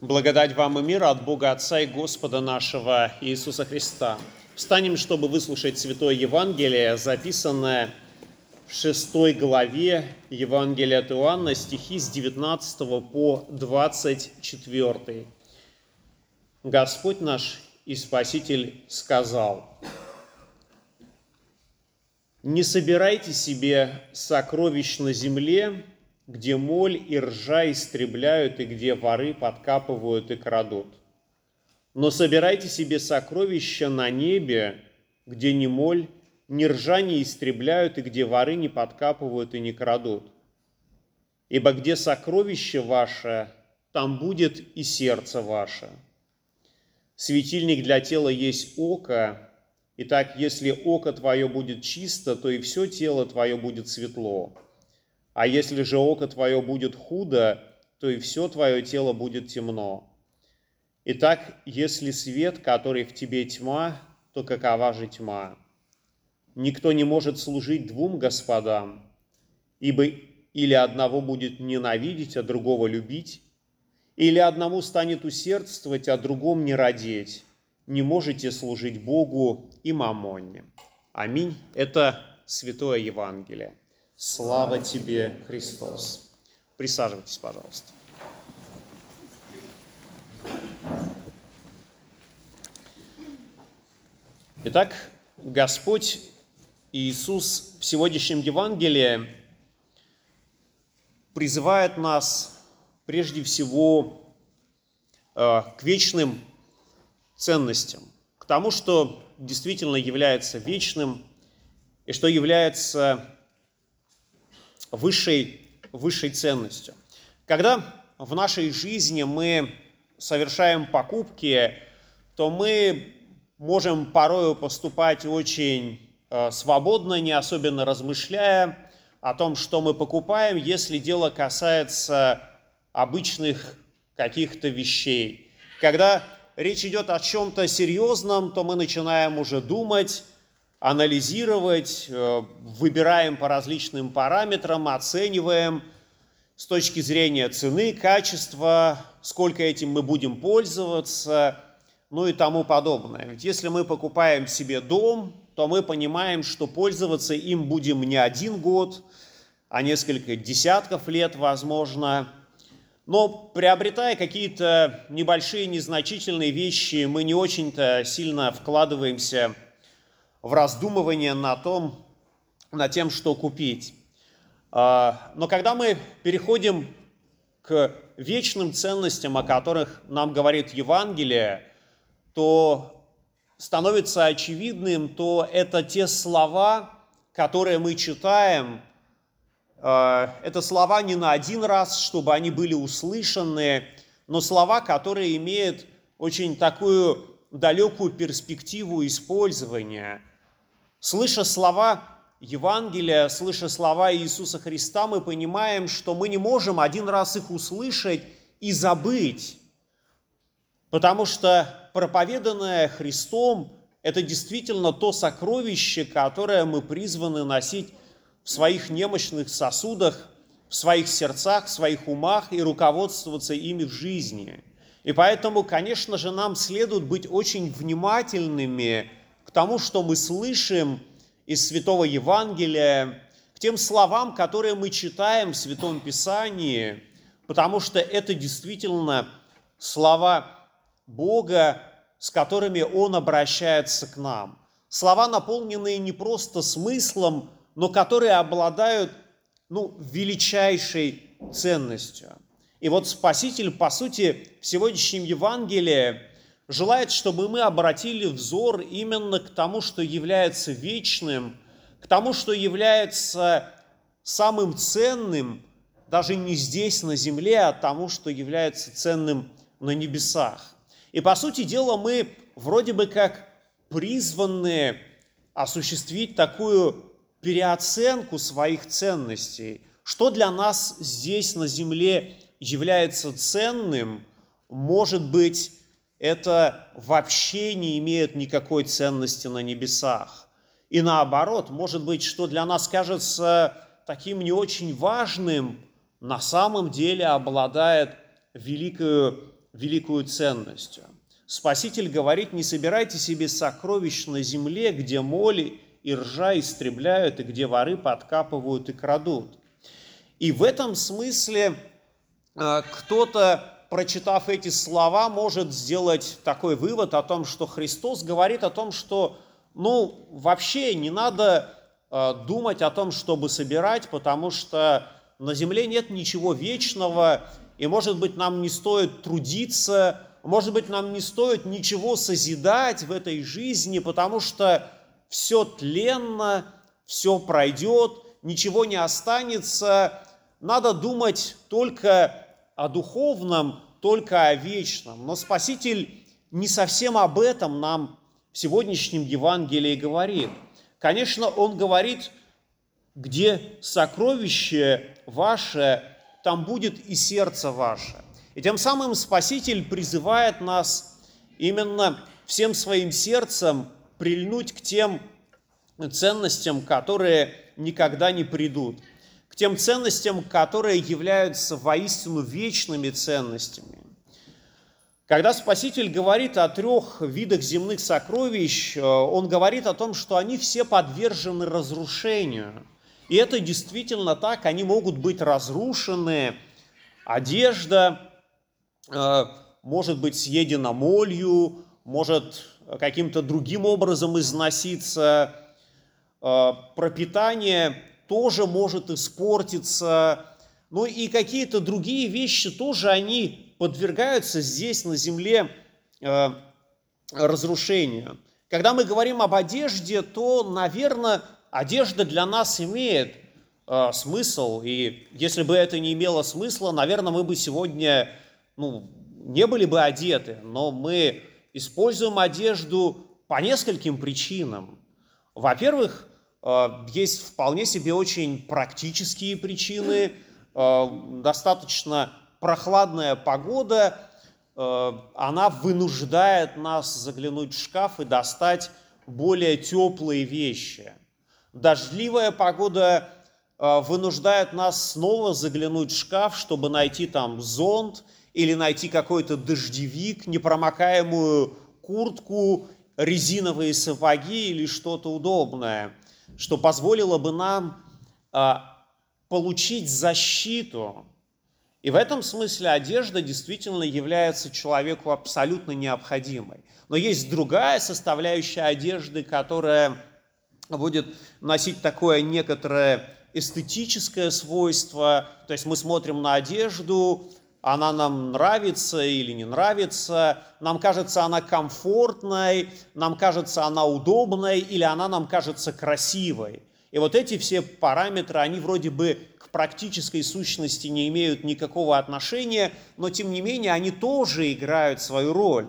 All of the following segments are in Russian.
Благодать вам и мир от Бога Отца и Господа нашего Иисуса Христа. Встанем, чтобы выслушать Святое Евангелие, записанное в шестой главе Евангелия от Иоанна, стихи с 19 по 24. Господь наш и Спаситель сказал, «Не собирайте себе сокровищ на земле, где моль и ржа истребляют, и где воры подкапывают и крадут. Но собирайте себе сокровища на небе, где ни моль, ни ржа не истребляют, и где воры не подкапывают и не крадут. Ибо где сокровище ваше, там будет и сердце ваше. Светильник для тела есть око, Итак, если око твое будет чисто, то и все тело твое будет светло. А если же око твое будет худо, то и все твое тело будет темно. Итак, если свет, который в тебе тьма, то какова же тьма? Никто не может служить двум господам, ибо или одного будет ненавидеть, а другого любить, или одному станет усердствовать, а другому не родить. Не можете служить Богу и мамонне. Аминь. Это Святое Евангелие. Слава тебе, Христос. Присаживайтесь, пожалуйста. Итак, Господь Иисус в сегодняшнем Евангелии призывает нас прежде всего э, к вечным ценностям, к тому, что действительно является вечным и что является высшей, высшей ценностью. Когда в нашей жизни мы совершаем покупки, то мы можем порою поступать очень э, свободно, не особенно размышляя о том, что мы покупаем, если дело касается обычных каких-то вещей. Когда речь идет о чем-то серьезном, то мы начинаем уже думать, анализировать, э, выбираем по различным параметрам, оцениваем с точки зрения цены, качества, сколько этим мы будем пользоваться, ну и тому подобное. Ведь если мы покупаем себе дом, то мы понимаем, что пользоваться им будем не один год, а несколько десятков лет, возможно. Но приобретая какие-то небольшие, незначительные вещи, мы не очень-то сильно вкладываемся в раздумывание на том, над тем, что купить. А, но когда мы переходим к вечным ценностям, о которых нам говорит Евангелие, то становится очевидным, то это те слова, которые мы читаем, а, это слова не на один раз, чтобы они были услышаны, но слова, которые имеют очень такую далекую перспективу использования – Слыша слова Евангелия, слыша слова Иисуса Христа, мы понимаем, что мы не можем один раз их услышать и забыть, потому что проповеданное Христом – это действительно то сокровище, которое мы призваны носить в своих немощных сосудах, в своих сердцах, в своих умах и руководствоваться ими в жизни. И поэтому, конечно же, нам следует быть очень внимательными – тому, что мы слышим из Святого Евангелия, к тем словам, которые мы читаем в Святом Писании, потому что это действительно слова Бога, с которыми Он обращается к нам. Слова, наполненные не просто смыслом, но которые обладают ну, величайшей ценностью. И вот Спаситель, по сути, в сегодняшнем Евангелии желает, чтобы мы обратили взор именно к тому, что является вечным, к тому, что является самым ценным, даже не здесь, на земле, а тому, что является ценным на небесах. И, по сути дела, мы вроде бы как призваны осуществить такую переоценку своих ценностей. Что для нас здесь, на земле, является ценным, может быть это вообще не имеет никакой ценности на небесах. И наоборот, может быть, что для нас кажется таким не очень важным, на самом деле обладает великой великую ценностью. Спаситель говорит, не собирайте себе сокровищ на земле, где моли и ржа истребляют, и где воры подкапывают и крадут. И в этом смысле э, кто-то, прочитав эти слова, может сделать такой вывод о том, что Христос говорит о том, что ну, вообще не надо э, думать о том, чтобы собирать, потому что на земле нет ничего вечного, и, может быть, нам не стоит трудиться, может быть, нам не стоит ничего созидать в этой жизни, потому что все тленно, все пройдет, ничего не останется. Надо думать только о духовном, только о вечном. Но Спаситель не совсем об этом нам в сегодняшнем Евангелии говорит. Конечно, Он говорит, где сокровище ваше, там будет и сердце ваше. И тем самым Спаситель призывает нас именно всем своим сердцем прильнуть к тем ценностям, которые никогда не придут, к тем ценностям, которые являются воистину вечными ценностями. Когда Спаситель говорит о трех видах земных сокровищ, э, он говорит о том, что они все подвержены разрушению. И это действительно так, они могут быть разрушены, одежда э, может быть съедена молью, может каким-то другим образом износиться, э, пропитание тоже может испортиться, ну и какие-то другие вещи тоже они подвергаются здесь на земле э, разрушению. Когда мы говорим об одежде, то, наверное, одежда для нас имеет э, смысл, и если бы это не имело смысла, наверное, мы бы сегодня ну, не были бы одеты, но мы используем одежду по нескольким причинам. Во-первых, есть вполне себе очень практические причины, э, достаточно прохладная погода, э, она вынуждает нас заглянуть в шкаф и достать более теплые вещи. Дождливая погода вынуждает нас снова заглянуть в шкаф, чтобы найти там зонт или найти какой-то дождевик, непромокаемую куртку, резиновые сапоги или что-то удобное, что позволило бы нам а, получить защиту. И в этом смысле одежда действительно является человеку абсолютно необходимой. Но есть другая составляющая одежды, которая будет носить такое некоторое эстетическое свойство. То есть мы смотрим на одежду, она нам нравится или не нравится, нам кажется она комфортной, нам кажется она удобной или она нам кажется красивой. И вот эти все параметры, они вроде бы к практической сущности не имеют никакого отношения, но тем не менее они тоже играют свою роль.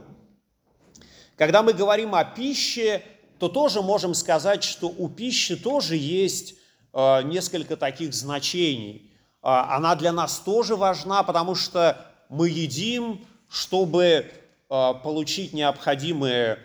Когда мы говорим о пище, то тоже можем сказать, что у пищи тоже есть э, несколько таких значений – она для нас тоже важна, потому что мы едим, чтобы а, получить необходимые,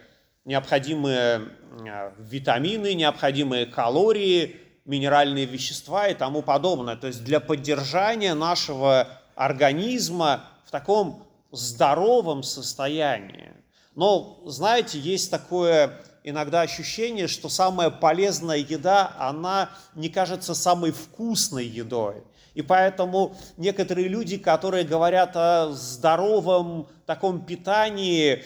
необходимые а, витамины, необходимые калории, минеральные вещества и тому подобное. То есть для поддержания нашего организма в таком здоровом состоянии. Но, знаете, есть такое иногда ощущение, что самая полезная еда, она не кажется самой вкусной едой. И поэтому некоторые люди, которые говорят о здоровом таком питании,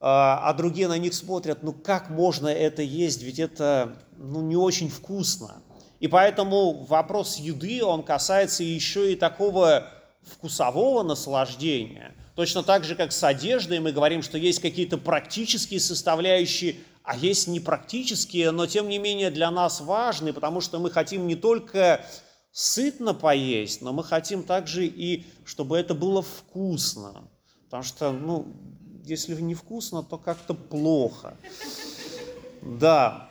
а, а другие на них смотрят, ну как можно это есть, ведь это ну, не очень вкусно. И поэтому вопрос еды, он касается еще и такого вкусового наслаждения. Точно так же, как с одеждой, мы говорим, что есть какие-то практические составляющие, а есть непрактические, но тем не менее для нас важны, потому что мы хотим не только сытно поесть, но мы хотим также и, чтобы это было вкусно. Потому что, ну, если не вкусно, то как-то плохо. Да.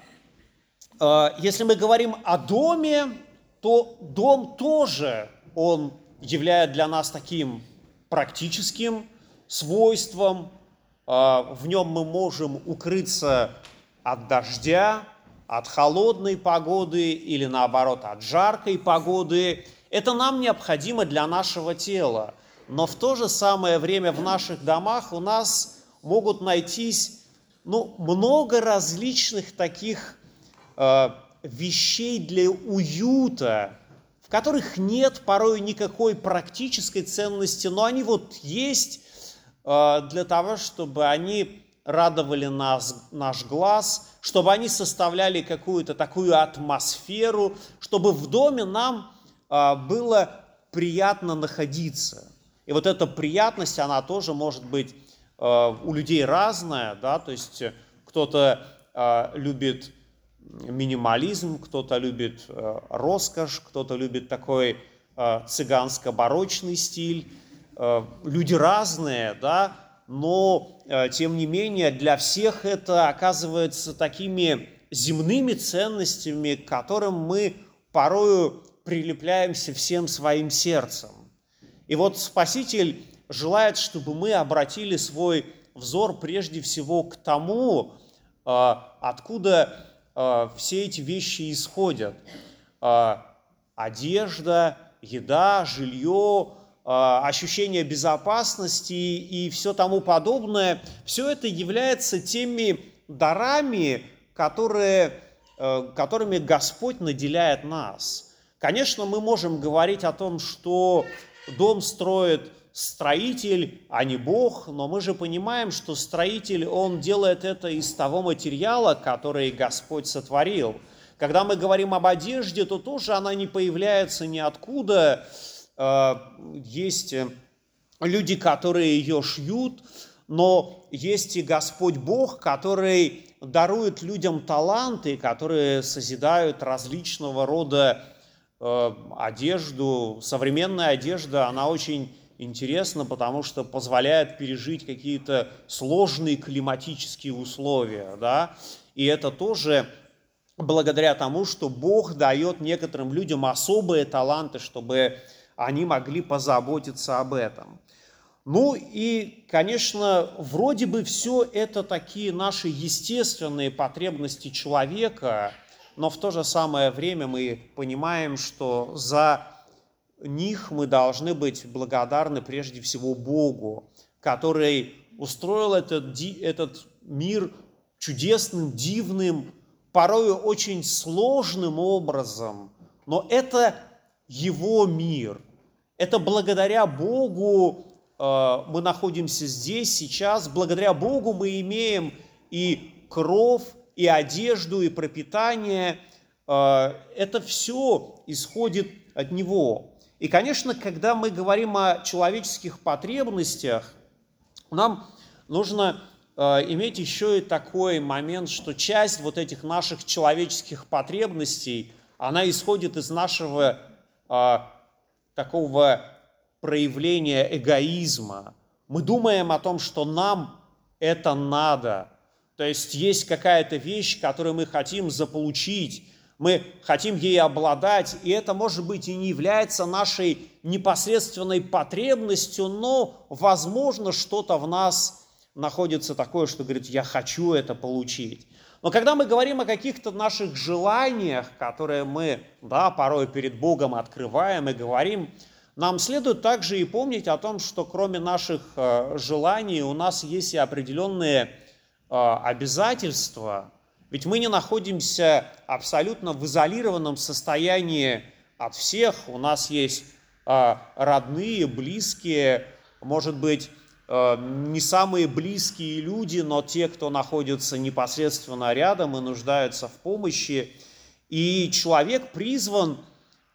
А, если мы говорим о доме, то дом тоже, он являет для нас таким практическим свойством. А, в нем мы можем укрыться от дождя, от холодной погоды или наоборот от жаркой погоды. Это нам необходимо для нашего тела. но в то же самое время в наших домах у нас могут найтись ну, много различных таких э, вещей для уюта, в которых нет порой никакой практической ценности, но они вот есть э, для того, чтобы они радовали нас, наш глаз, чтобы они составляли какую-то такую атмосферу, чтобы в доме нам э, было приятно находиться. И вот эта приятность, она тоже может быть э, у людей разная, да, то есть кто-то э, любит минимализм, кто-то любит э, роскошь, кто-то любит такой э, цыганско-барочный стиль. Э, люди разные, да, но э, тем не менее для всех это оказывается такими земными ценностями, к которым мы порою прилепляемся всем своим сердцем. И вот Спаситель желает, чтобы мы обратили свой взор прежде всего к тому, э, откуда э, все эти вещи исходят. Одежда, еда, жилье, ощущение безопасности и все тому подобное, все это является теми дарами, которые, э, которыми Господь наделяет нас. Конечно, мы можем говорить о том, что дом строит строитель, а не Бог, но мы же понимаем, что строитель, он делает это из того материала, который Господь сотворил. Когда мы говорим об одежде, то тоже она не появляется ниоткуда, Э, есть э, люди, которые ее шьют, но есть и Господь Бог, который дарует людям таланты, которые созидают различного рода э, одежду. Современная одежда, она очень интересна, потому что позволяет пережить какие-то сложные климатические условия. Да? И это тоже благодаря тому, что Бог дает некоторым людям особые таланты, чтобы они могли позаботиться об этом. Ну и, конечно, вроде бы все это такие наши естественные потребности человека, но в то же самое время мы понимаем, что за них мы должны быть благодарны прежде всего Богу, который устроил этот, этот мир чудесным, дивным, порою очень сложным образом, но это его мир. Это благодаря Богу э, мы находимся здесь, сейчас. Благодаря Богу мы имеем и кров, и одежду, и пропитание. Э, это все исходит от Него. И, конечно, когда мы говорим о человеческих потребностях, нам нужно э, иметь еще и такой момент, что часть вот этих наших человеческих потребностей, она исходит из нашего а, такого проявления эгоизма. Мы думаем о том, что нам это надо. То есть есть какая-то вещь, которую мы хотим заполучить, мы хотим ей обладать, и это, может быть, и не является нашей непосредственной потребностью, но, возможно, что-то в нас находится такое, что говорит, я хочу это получить. Но когда мы говорим о каких-то наших желаниях, которые мы да, порой перед Богом открываем и говорим, нам следует также и помнить о том, что кроме наших э, желаний у нас есть и определенные э, обязательства. Ведь мы не находимся абсолютно в изолированном состоянии от всех. У нас есть э, родные, близкие, может быть, не самые близкие люди, но те, кто находится непосредственно рядом и нуждаются в помощи. И человек призван э,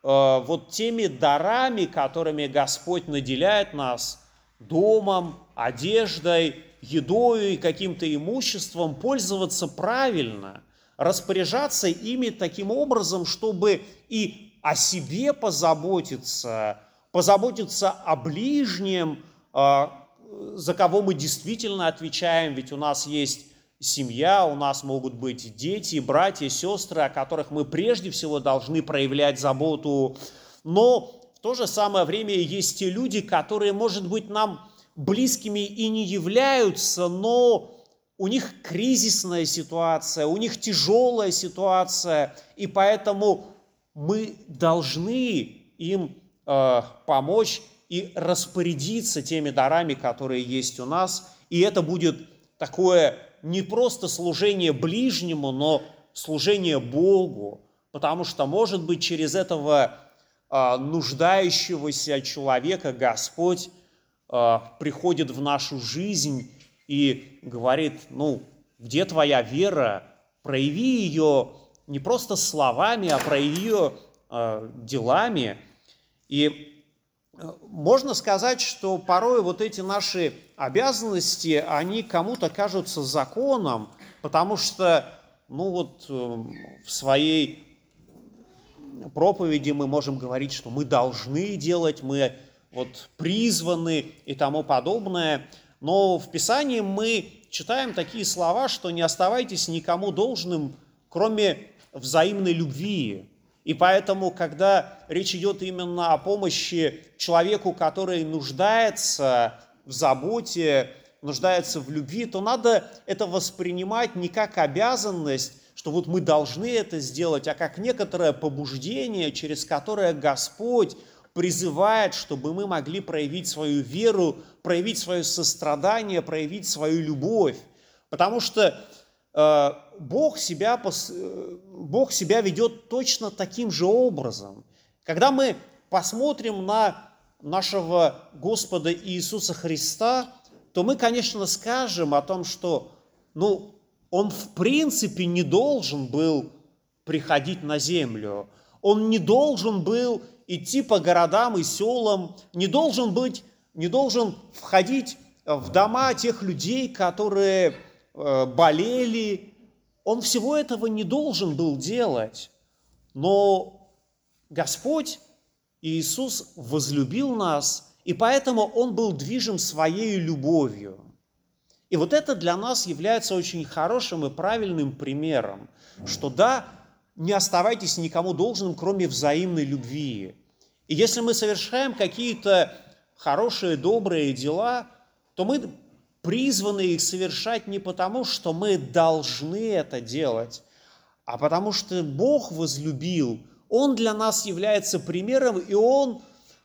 вот теми дарами, которыми Господь наделяет нас, домом, одеждой, едой и каким-то имуществом, пользоваться правильно, распоряжаться ими таким образом, чтобы и о себе позаботиться, позаботиться о ближнем, э, за кого мы действительно отвечаем, ведь у нас есть семья, у нас могут быть дети, братья, сестры, о которых мы прежде всего должны проявлять заботу. Но в то же самое время есть те люди, которые, может быть, нам близкими и не являются, но у них кризисная ситуация, у них тяжелая ситуация, и поэтому мы должны им э, помочь и распорядиться теми дарами, которые есть у нас. И это будет такое не просто служение ближнему, но служение Богу, потому что, может быть, через этого а, нуждающегося человека Господь а, приходит в нашу жизнь и говорит, ну, где твоя вера, прояви ее не просто словами, а прояви ее э, делами. И э, можно сказать, что порой вот эти наши обязанности, они кому-то кажутся законом, потому что, ну вот э, в своей проповеди мы можем говорить, что мы должны делать, мы вот призваны и тому подобное. Но в Писании мы читаем такие слова, что не оставайтесь никому должным, кроме взаимной любви. И поэтому, когда речь идет именно о помощи человеку, который нуждается в заботе, нуждается в любви, то надо это воспринимать не как обязанность, что вот мы должны это сделать, а как некоторое побуждение, через которое Господь призывает, чтобы мы могли проявить свою веру, проявить свое сострадание, проявить свою любовь. Потому что Бог, себя, э, Бог себя ведет точно таким же образом. Когда мы посмотрим на нашего Господа Иисуса Христа, то мы, конечно, скажем о том, что ну, Он в принципе не должен был приходить на землю. Он не должен был идти по городам и селам, не должен быть, не должен входить в дома тех людей, которые э, болели. Он всего этого не должен был делать. Но Господь Иисус возлюбил нас, и поэтому Он был движим своей любовью. И вот это для нас является очень хорошим и правильным примером, что да, не оставайтесь никому должным, кроме взаимной любви. И если мы совершаем какие-то хорошие, добрые дела, то мы призваны их совершать не потому, что мы должны это делать, а потому что Бог возлюбил, Он для нас является примером, и Он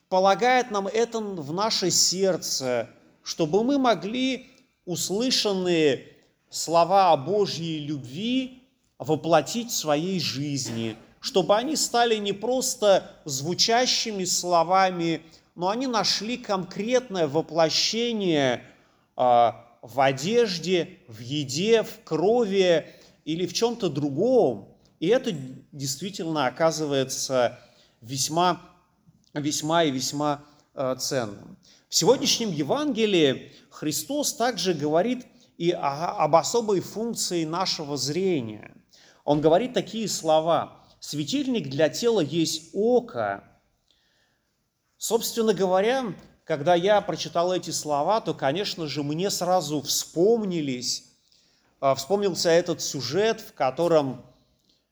полагает нам это в наше сердце, чтобы мы могли услышанные слова о Божьей любви воплотить в своей жизни, чтобы они стали не просто звучащими словами, но они нашли конкретное воплощение в одежде, в еде, в крови или в чем-то другом. И это действительно оказывается весьма, весьма и весьма а, ценным. В сегодняшнем Евангелии Христос также говорит и об особой функции нашего зрения – он говорит такие слова. Светильник для тела есть око. Собственно говоря, когда я прочитал эти слова, то, конечно же, мне сразу вспомнились, а, вспомнился этот сюжет, в котором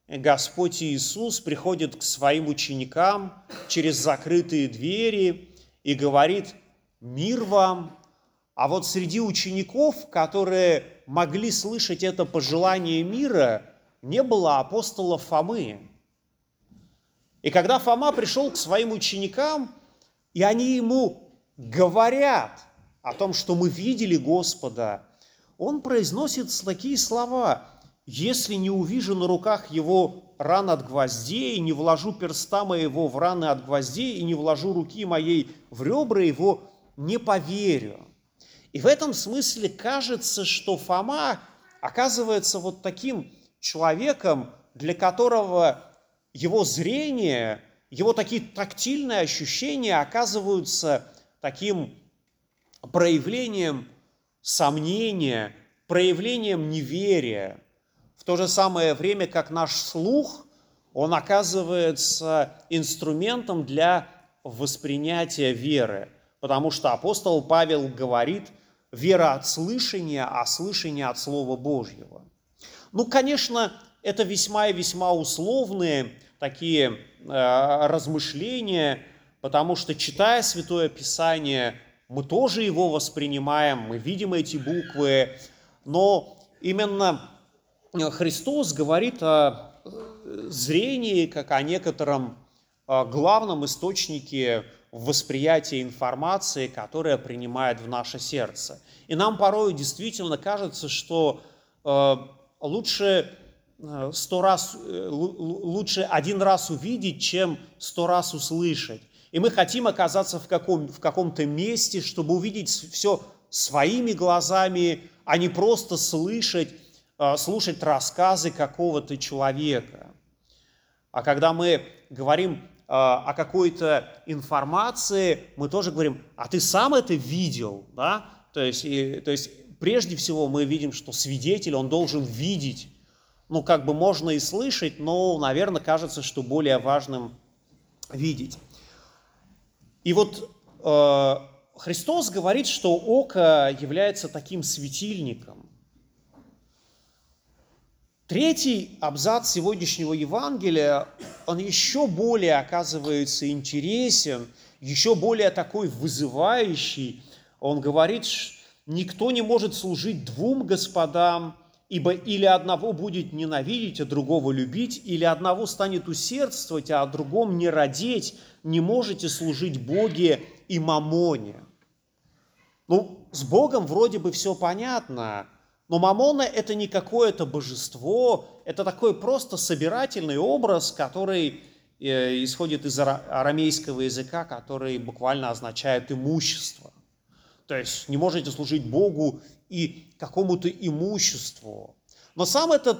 Господь Иисус приходит к своим ученикам через закрытые двери и говорит «Мир вам!» А вот среди учеников, которые могли слышать это пожелание мира, не было апостола Фомы. И когда Фома пришел к своим ученикам, и они ему говорят о том, что мы видели Господа, он произносит такие слова «Если не увижу на руках его ран от гвоздей, не вложу перста моего в раны от гвоздей и не вложу руки моей в ребра его, не поверю». И в этом смысле кажется, что Фома оказывается вот таким человеком, для которого его зрение, его такие тактильные ощущения оказываются таким проявлением сомнения, проявлением неверия. В то же самое время, как наш слух, он оказывается инструментом для воспринятия веры. Потому что апостол Павел говорит, вера от слышания, а слышание от Слова Божьего. Ну, конечно, это весьма и весьма условные такие э, размышления, потому что, читая Святое Писание, мы тоже его воспринимаем, мы видим эти буквы, но именно Христос говорит о зрении как о некотором э, главном источнике в восприятии информации, которая принимает в наше сердце. И нам порой действительно кажется, что э, лучше э, сто раз, э, лучше один раз увидеть, чем сто раз услышать. И мы хотим оказаться в, каком, в каком-то месте, чтобы увидеть все своими глазами, а не просто слышать, э, слушать рассказы какого-то человека. А когда мы говорим а, о какой-то информации, мы тоже говорим, а ты сам это видел, да? То есть, и, то есть прежде всего мы видим, что свидетель, он должен видеть. Ну, как бы можно и слышать, но, наверное, кажется, что более важным видеть. И вот э, Христос говорит, что око является таким светильником. Третий абзац сегодняшнего Евангелия, он еще более оказывается интересен, еще более такой вызывающий. Он говорит, никто не может служить двум господам, ибо или одного будет ненавидеть, а другого любить, или одного станет усердствовать, а о другом не родить. Не можете служить Боге и мамоне. Ну, с Богом вроде бы все понятно – но Мамона – это не какое-то божество, это такой просто собирательный образ, который э, исходит из арамейского языка, который буквально означает имущество. То есть не можете служить Богу и какому-то имуществу. Но сам этот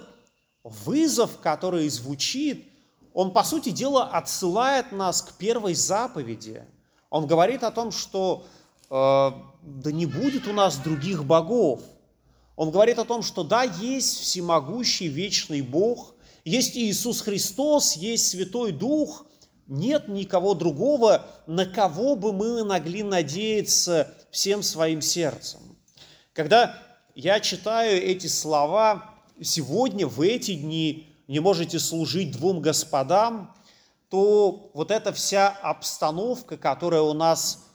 вызов, который звучит, он, по сути дела, отсылает нас к первой заповеди. Он говорит о том, что э, да не будет у нас других богов – он говорит о том, что да, есть всемогущий вечный Бог, есть Иисус Христос, есть Святой Дух, нет никого другого, на кого бы мы могли надеяться всем своим сердцем. Когда я читаю эти слова сегодня, в эти дни, не можете служить двум господам, то вот эта вся обстановка, которая у нас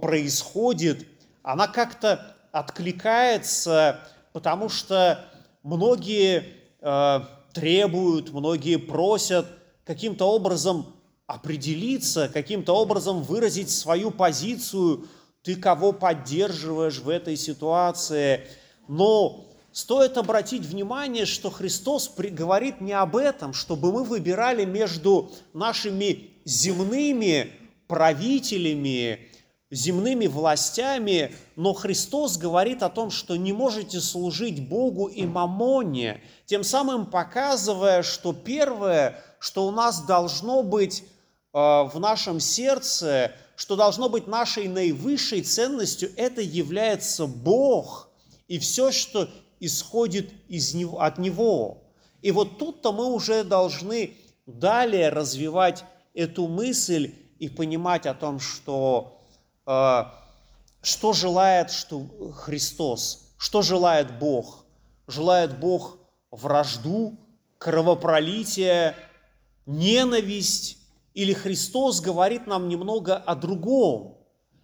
происходит, она как-то откликается потому что многие э, требуют, многие просят каким-то образом определиться, каким-то образом выразить свою позицию, ты кого поддерживаешь в этой ситуации. Но стоит обратить внимание, что Христос говорит не об этом, чтобы мы выбирали между нашими земными правителями, земными властями, но Христос говорит о том, что не можете служить Богу и мамоне, тем самым показывая, что первое, что у нас должно быть э, в нашем сердце, что должно быть нашей наивысшей ценностью, это является Бог и все, что исходит из него, от Него. И вот тут-то мы уже должны далее развивать эту мысль и понимать о том, что а, что желает что Христос, что желает Бог. Желает Бог вражду, кровопролитие, ненависть, или Христос говорит нам немного о другом.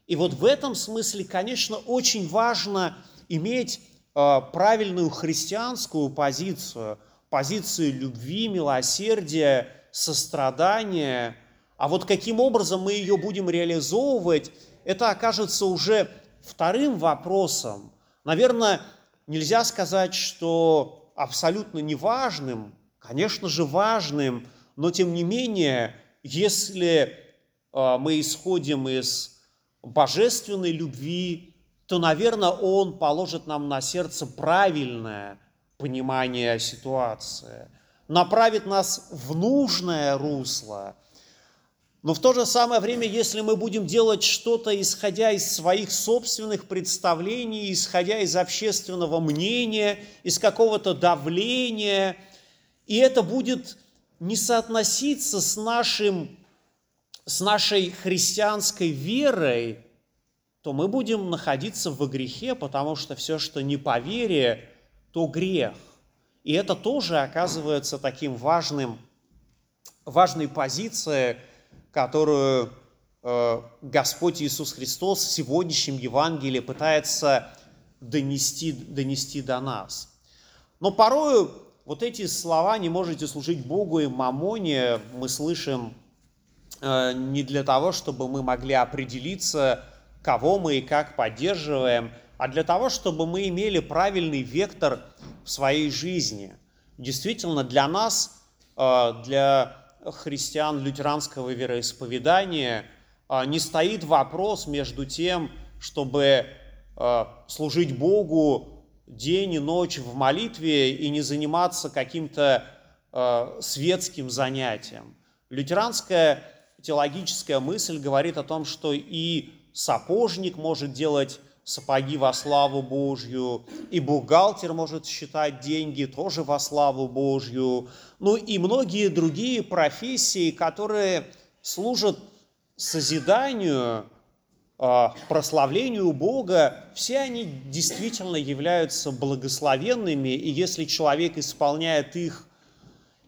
И вот в этом смысле, конечно, очень важно иметь а, правильную христианскую позицию, позицию любви, милосердия, сострадания. А вот каким образом мы ее будем реализовывать, это окажется уже вторым вопросом. Наверное, нельзя сказать, что абсолютно неважным, конечно же важным, но тем не менее, если а, мы исходим из божественной любви, то, наверное, Он положит нам на сердце правильное понимание ситуации, направит нас в нужное русло – но в то же самое время, если мы будем делать что-то, исходя из своих собственных представлений, исходя из общественного мнения, из какого-то давления, и это будет не соотноситься с, нашим, с нашей христианской верой, то мы будем находиться в грехе, потому что все, что не по вере, то грех. И это тоже оказывается таким важным, важной позицией, которую э, Господь Иисус Христос в сегодняшнем Евангелии пытается донести, донести до нас. Но порою вот эти слова «не можете служить Богу и мамоне» мы слышим э, не для того, чтобы мы могли определиться, кого мы и как поддерживаем, а для того, чтобы мы имели правильный вектор в своей жизни. Действительно, для нас, э, для христиан лютеранского вероисповедания, э, не стоит вопрос между тем, чтобы служить Богу день и ночь в молитве и не заниматься каким-то светским занятием. Лютеранская теологическая мысль говорит о том, что и сапожник может делать сапоги во славу Божью, и бухгалтер может считать деньги тоже во славу Божью, ну и многие другие профессии, которые служат созиданию, прославлению Бога, все они действительно являются благословенными, и если человек исполняет их,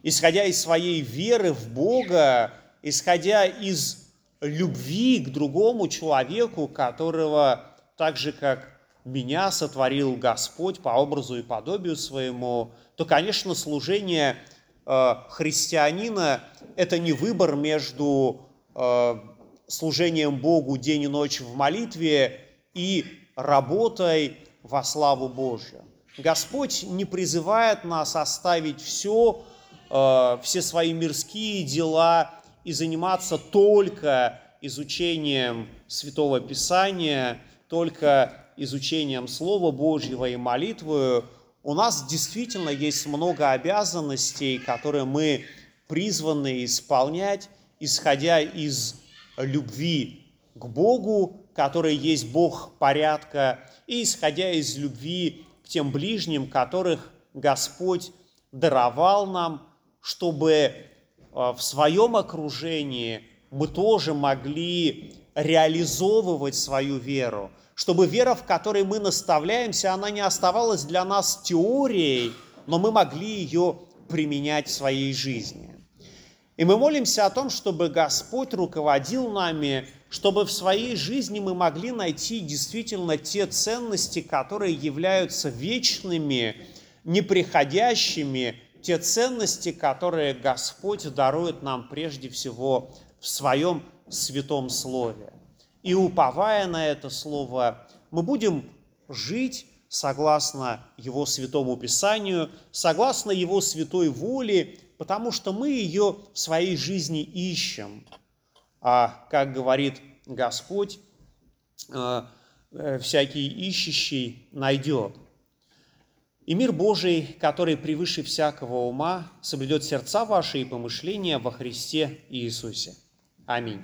исходя из своей веры в Бога, исходя из любви к другому человеку, которого так же, как меня сотворил Господь по образу и подобию своему, то, конечно, служение э, христианина – это не выбор между э, служением Богу день и ночь в молитве и работой во славу Божью. Господь не призывает нас оставить все, э, все свои мирские дела и заниматься только изучением Святого Писания, только изучением Слова Божьего и молитвою, у нас действительно есть много обязанностей, которые мы призваны исполнять, исходя из любви к Богу, который есть Бог порядка, и исходя из любви к тем ближним, которых Господь даровал нам, чтобы Э, в своем окружении мы тоже могли реализовывать свою веру, чтобы вера, в которой мы наставляемся, она не оставалась для нас теорией, но мы могли ее применять в своей жизни. И мы молимся о том, чтобы Господь руководил нами, чтобы в своей жизни мы могли найти действительно те ценности, которые являются вечными, неприходящими, те ценности, которые Господь дарует нам прежде всего в Своем Святом Слове. И уповая на это Слово, мы будем жить согласно Его Святому Писанию, согласно Его святой воле, потому что мы ее в своей жизни ищем. А, как говорит Господь, э, э, всякий ищущий найдет. И мир Божий, который превыше всякого ума, соблюдет сердца ваши и помышления во Христе Иисусе. Аминь.